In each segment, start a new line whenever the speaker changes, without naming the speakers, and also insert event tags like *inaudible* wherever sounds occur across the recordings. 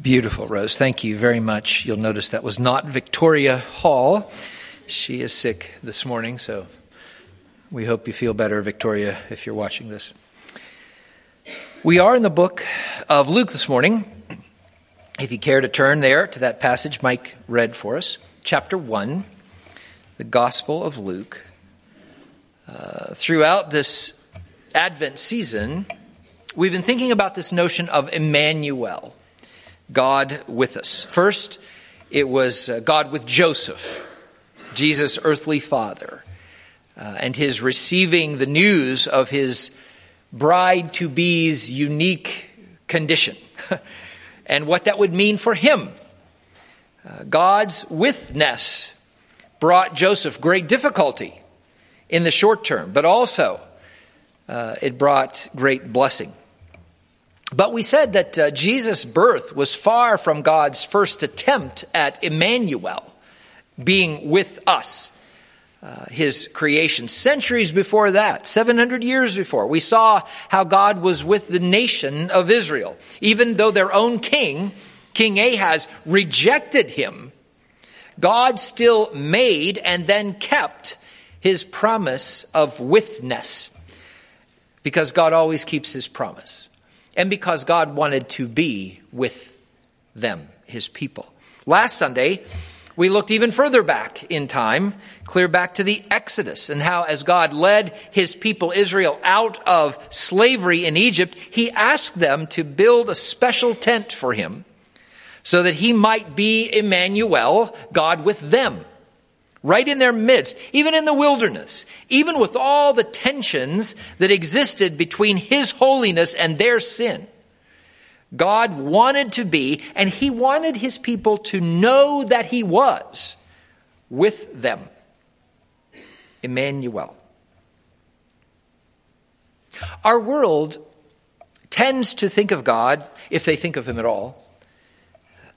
Beautiful, Rose. Thank you very much. You'll notice that was not Victoria Hall. She is sick this morning, so we hope you feel better, Victoria, if you're watching this. We are in the book of Luke this morning. If you care to turn there to that passage Mike read for us, chapter 1, the Gospel of Luke. Uh, throughout this Advent season, we've been thinking about this notion of Immanuel God with us. First, it was uh, God with Joseph, Jesus' earthly father, uh, and his receiving the news of his bride to be's unique condition *laughs* and what that would mean for him. Uh, God's withness brought Joseph great difficulty in the short term, but also uh, it brought great blessing. But we said that uh, Jesus' birth was far from God's first attempt at Immanuel, being with us. Uh, his creation. Centuries before that, 700 years before, we saw how God was with the nation of Israel. Even though their own king, King Ahaz, rejected him, God still made and then kept his promise of withness. Because God always keeps his promise and because God wanted to be with them, his people. Last Sunday, we looked even further back in time, clear back to the Exodus, and how as God led his people Israel out of slavery in Egypt, he asked them to build a special tent for him so that he might be Immanuel, God with them right in their midst, even in the wilderness, even with all the tensions that existed between His holiness and their sin. God wanted to be, and He wanted His people to know that He was with them. Immanuel. Our world tends to think of God, if they think of Him at all,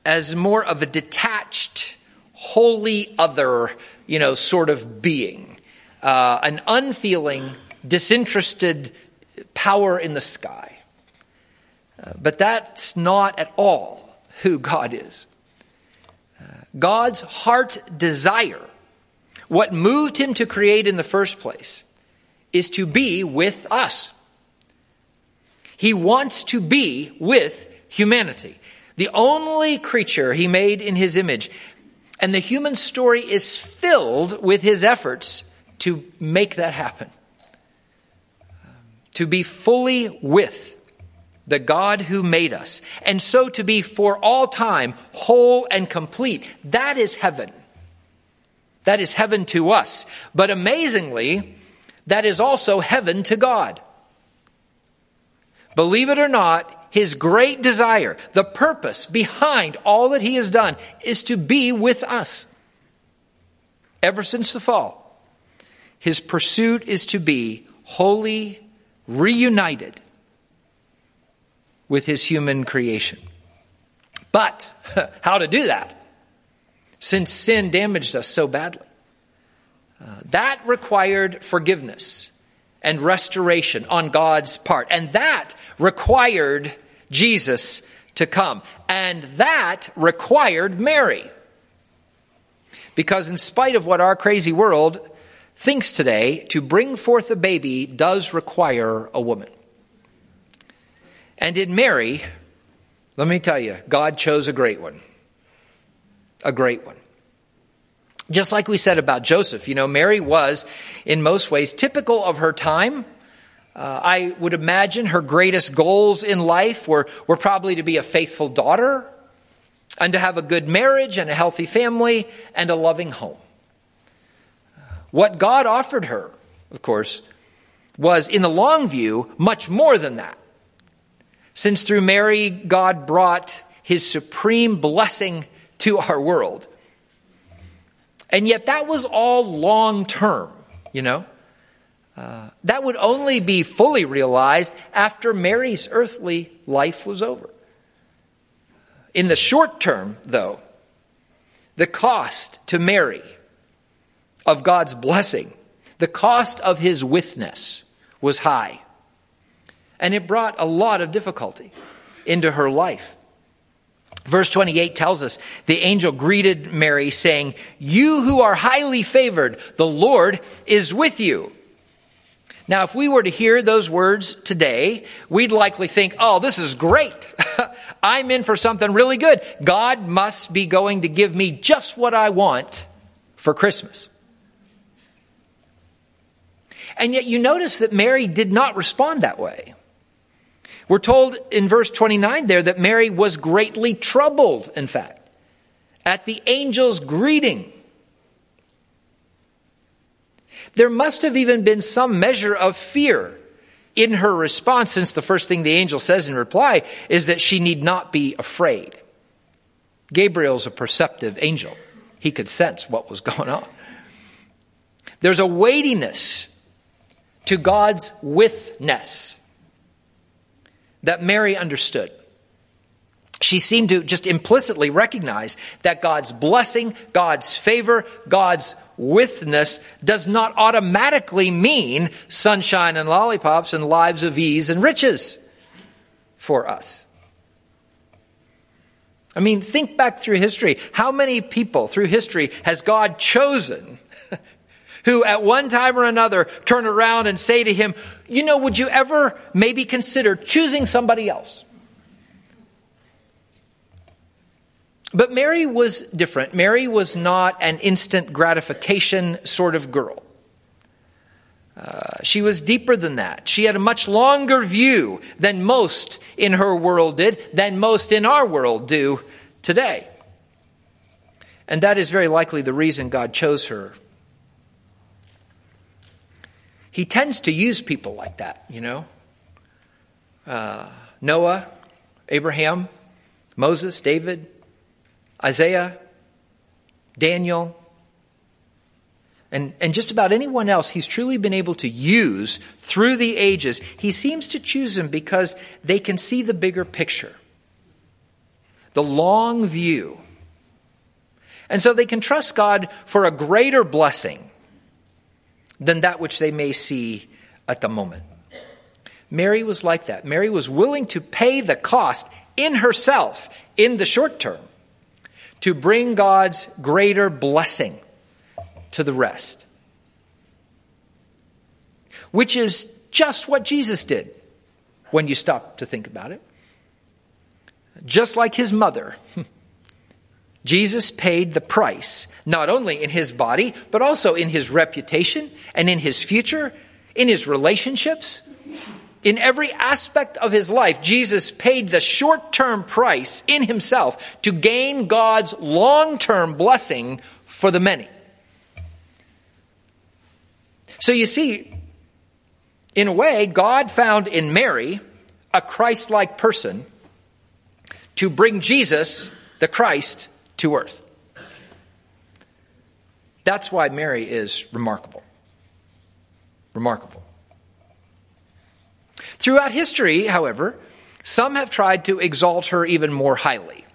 as more of a detached, holy other, you know, sort of being, uh, an unfeeling, disinterested power in the sky. Uh, but that's not at all who God is. Uh, God's heart desire, what moved him to create in the first place, is to be with us. He wants to be with humanity. The only creature he made in his image and the human story is filled with his efforts to make that happen. To be fully with the God who made us, and so to be for all time whole and complete. That is heaven. That is heaven to us. But amazingly, that is also heaven to God. Believe it or not, his great desire, the purpose behind all that he has done, is to be with us. Ever since the fall, his pursuit is to be wholly reunited with his human creation. But *laughs* how to do that? Since sin damaged us so badly. Uh, that required forgiveness and restoration on God's part. And that required Jesus to come. And that required Mary. Because, in spite of what our crazy world thinks today, to bring forth a baby does require a woman. And in Mary, let me tell you, God chose a great one. A great one. Just like we said about Joseph, you know, Mary was, in most ways, typical of her time. Uh, I would imagine her greatest goals in life were, were probably to be a faithful daughter and to have a good marriage and a healthy family and a loving home. What God offered her, of course, was in the long view much more than that. Since through Mary, God brought his supreme blessing to our world. And yet that was all long term, you know? Uh, that would only be fully realized after Mary's earthly life was over. In the short term, though, the cost to Mary of God's blessing, the cost of his withness was high. And it brought a lot of difficulty into her life. Verse 28 tells us the angel greeted Mary saying, You who are highly favored, the Lord is with you. Now, if we were to hear those words today, we'd likely think, oh, this is great. *laughs* I'm in for something really good. God must be going to give me just what I want for Christmas. And yet you notice that Mary did not respond that way. We're told in verse 29 there that Mary was greatly troubled, in fact, at the angel's greeting. There must have even been some measure of fear in her response, since the first thing the angel says in reply is that she need not be afraid. Gabriel's a perceptive angel, he could sense what was *laughs* going on. There's a weightiness to God's withness that Mary understood. She seemed to just implicitly recognize that God's blessing, God's favor, God's withness does not automatically mean sunshine and lollipops and lives of ease and riches for us. I mean, think back through history. How many people through history has God chosen *laughs* who at one time or another turn around and say to him, You know, would you ever maybe consider choosing somebody else? But Mary was different. Mary was not an instant gratification sort of girl. Uh, she was deeper than that. She had a much longer view than most in her world did, than most in our world do today. And that is very likely the reason God chose her. He tends to use people like that, you know. Uh, Noah, Abraham, Moses, David, Isaiah, Daniel, and, and just about anyone else he's truly been able to use through the ages, he seems to choose them because they can see the bigger picture, the long view. And so they can trust God for a greater blessing than that which they may see at the moment. Mary was like that. Mary was willing to pay the cost in herself in the short term to bring God's greater blessing to the rest. Which is just what Jesus did when you stop to think about it. Just like his mother, *laughs* Jesus paid the price, not only in his body, but also in his reputation and in his future, in his relationships, in every aspect of his life, Jesus paid the short term price in himself to gain God's long term blessing for the many. So you see, in a way, God found in Mary a Christ like person to bring Jesus, the Christ, to earth. That's why Mary is remarkable. Remarkable. Throughout history, however, some have tried to exalt her even more highly.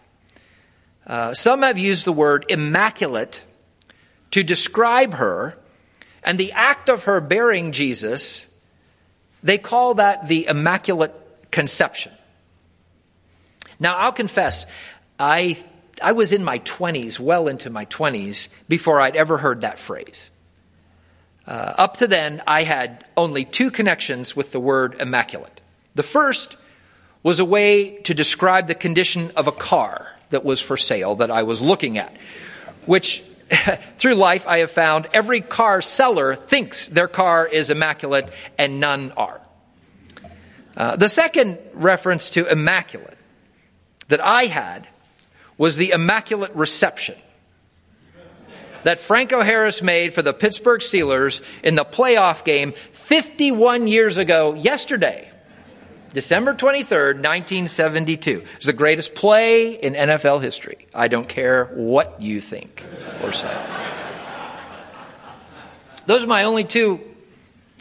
Uh, some have used the word immaculate to describe her, and the act of her bearing Jesus, they call that the Immaculate Conception. Now, I'll confess, I, I was in my 20s, well into my 20s, before I'd ever heard that phrase. Uh, up to then, I had only two connections with the word immaculate. The first was a way to describe the condition of a car that was for sale that I was looking at, which *laughs* through life I have found every car seller thinks their car is immaculate and none are. Uh, the second reference to immaculate that I had was the immaculate reception that Franco Harris made for the Pittsburgh Steelers in the playoff game 51 years ago yesterday. December 23rd, 1972. It's the greatest play in NFL history. I don't care what you think or say. Those are my only two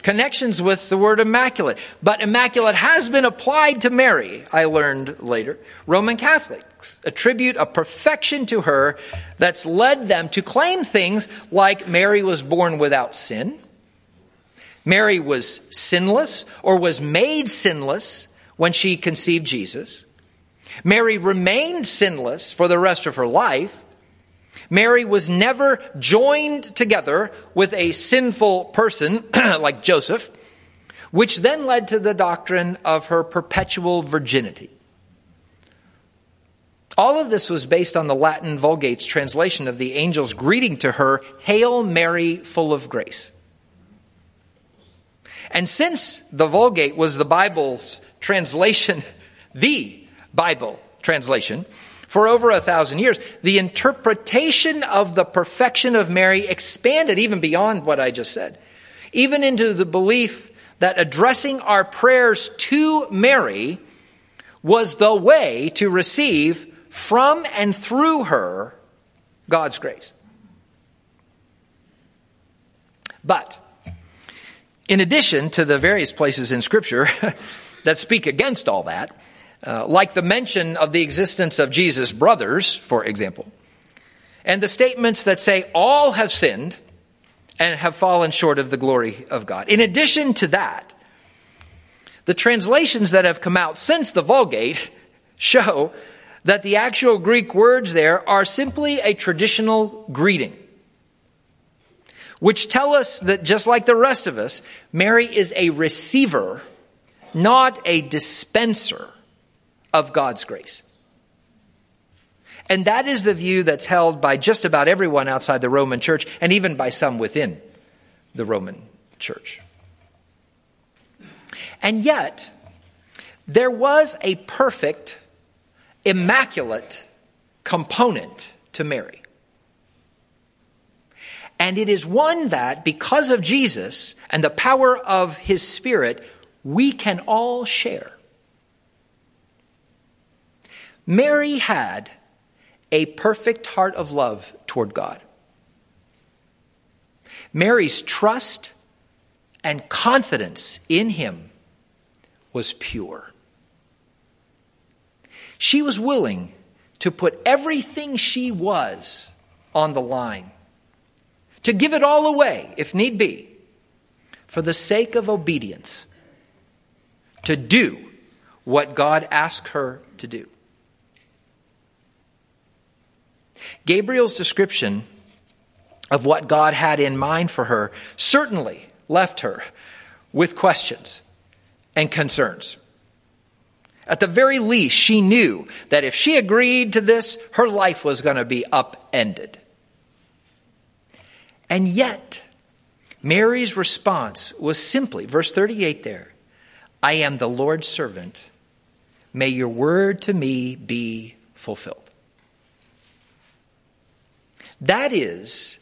connections with the word immaculate. But immaculate has been applied to Mary, I learned later. Roman Catholics attribute a perfection to her that's led them to claim things like Mary was born without sin, Mary was sinless or was made sinless when she conceived Jesus. Mary remained sinless for the rest of her life. Mary was never joined together with a sinful person *clears throat* like Joseph, which then led to the doctrine of her perpetual virginity. All of this was based on the Latin Vulgate's translation of the angel's greeting to her, Hail Mary, full of grace. And since the Vulgate was the Bible's translation, *laughs* the Bible translation, for over a thousand years, the interpretation of the perfection of Mary expanded even beyond what I just said, even into the belief that addressing our prayers to Mary was the way to receive from and through her God's grace. But, in addition to the various places in Scripture *laughs* that speak against all that, uh, like the mention of the existence of Jesus' brothers, for example, and the statements that say all have sinned and have fallen short of the glory of God. In addition to that, the translations that have come out since the Vulgate show that the actual Greek words there are simply a traditional greeting, which tell us that just like the rest of us, Mary is a receiver, not a dispenser of God's grace. And that is the view that's held by just about everyone outside the Roman church and even by some within the Roman church. And yet, there was a perfect, immaculate component to Mary. And it is one that, because of Jesus and the power of his Spirit, we can all share. Mary had a perfect heart of love toward God. Mary's trust and confidence in him was pure. She was willing to put everything she was on the line, to give it all away if need be, for the sake of obedience, to do what God asked her to do. Gabriel's description of what God had in mind for her certainly left her with questions and concerns. At the very least, she knew that if she agreed to this, her life was going to be upended. And yet, Mary's response was simply, verse 38 there, I am the Lord's servant. May your word to me be fulfilled. That is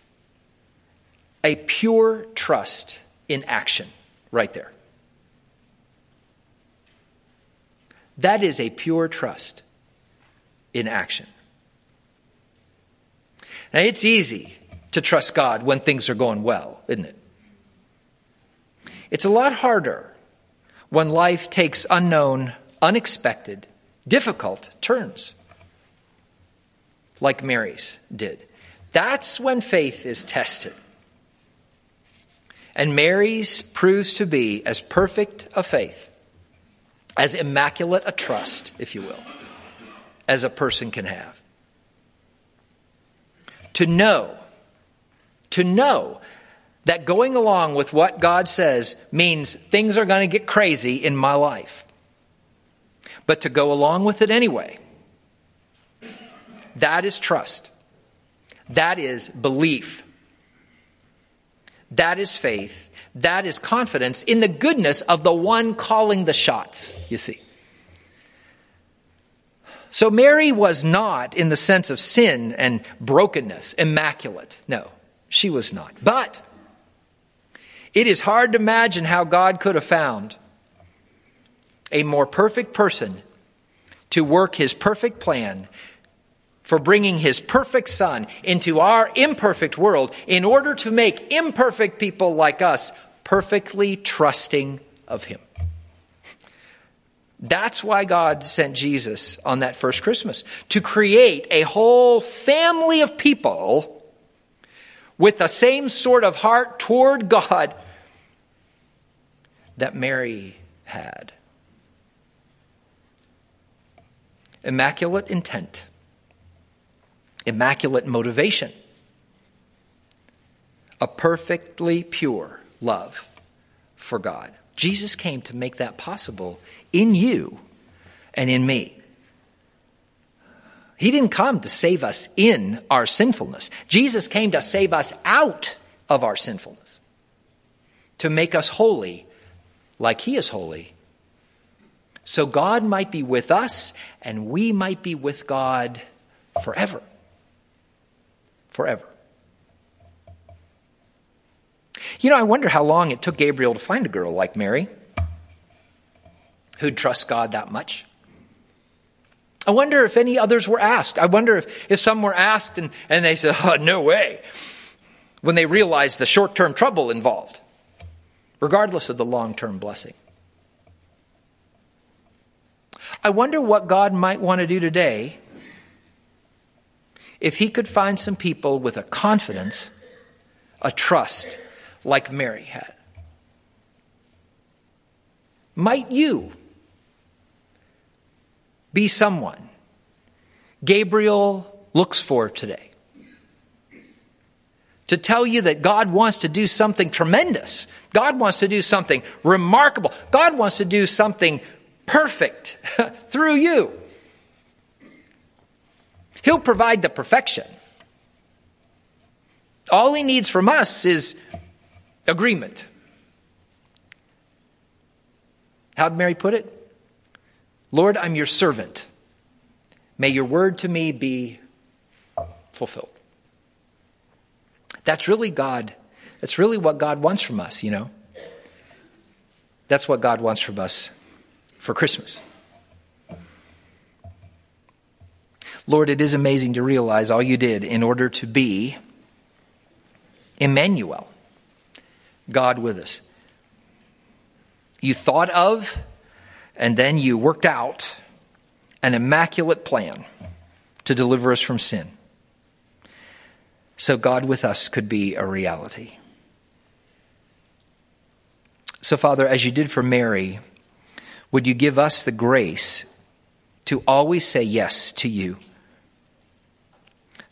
a pure trust in action right there. That is a pure trust in action. Now, it's easy to trust God when things are going well, isn't it? It's a lot harder when life takes unknown, unexpected, difficult turns, like Mary's did. That's when faith is tested. And Mary's proves to be as perfect a faith, as immaculate a trust, if you will, as a person can have. To know, to know that going along with what God says means things are going to get crazy in my life. But to go along with it anyway, that is trust. That is belief. That is faith. That is confidence in the goodness of the one calling the shots, you see. So Mary was not, in the sense of sin and brokenness, immaculate. No, she was not. But it is hard to imagine how God could have found a more perfect person to work his perfect plan for bringing his perfect son into our imperfect world in order to make imperfect people like us perfectly trusting of him. That's why God sent Jesus on that first Christmas to create a whole family of people with the same sort of heart toward God that Mary had. immaculate intent, immaculate motivation, a perfectly pure love for God. Jesus came to make that possible in you and in me. He didn't come to save us in our sinfulness. Jesus came to save us out of our sinfulness, to make us holy like He is holy. So God might be with us and we might be with God forever. Forever. You know, I wonder how long it took Gabriel to find a girl like Mary who'd trust God that much. I wonder if any others were asked. I wonder if, if some were asked and, and they said, oh, no way, when they realized the short term trouble involved, regardless of the long term blessing. I wonder what God might want to do today if He could find some people with a confidence, a trust, like Mary had. Might you be someone Gabriel looks for today? To tell you that God wants to do something tremendous. God wants to do something remarkable. God wants to do something perfect *laughs* through you. He'll provide the perfection. All he needs from us is agreement. How'd Mary put it? Lord, I'm your servant. May your word to me be fulfilled. That's really God. That's really what God wants from us, you know. That's what God wants from us for Christmas. Lord, it is amazing to realize all you did in order to be Immanuel, God with us. You thought of and then you worked out an immaculate plan to deliver us from sin. So God with us could be a reality. So, Father, as you did for Mary, would you give us the grace to always say yes to you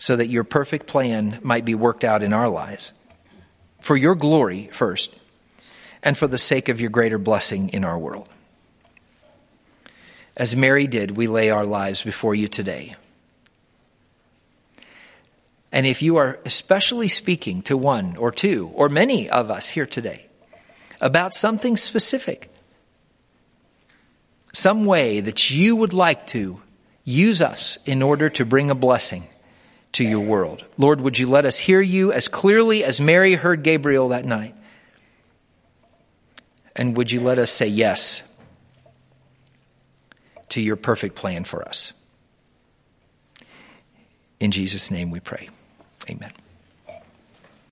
so that your perfect plan might be worked out in our lives? For your glory first, and for the sake of your greater blessing in our world. As Mary did, we lay our lives before you today. And if you are especially speaking to one or two or many of us here today about something specific some way that you would like to use us in order to bring a blessing to your world. Lord, would you let us hear you as clearly as Mary heard Gabriel that night? And would you let us say yes to your perfect plan for us? In Jesus' name we pray. Amen.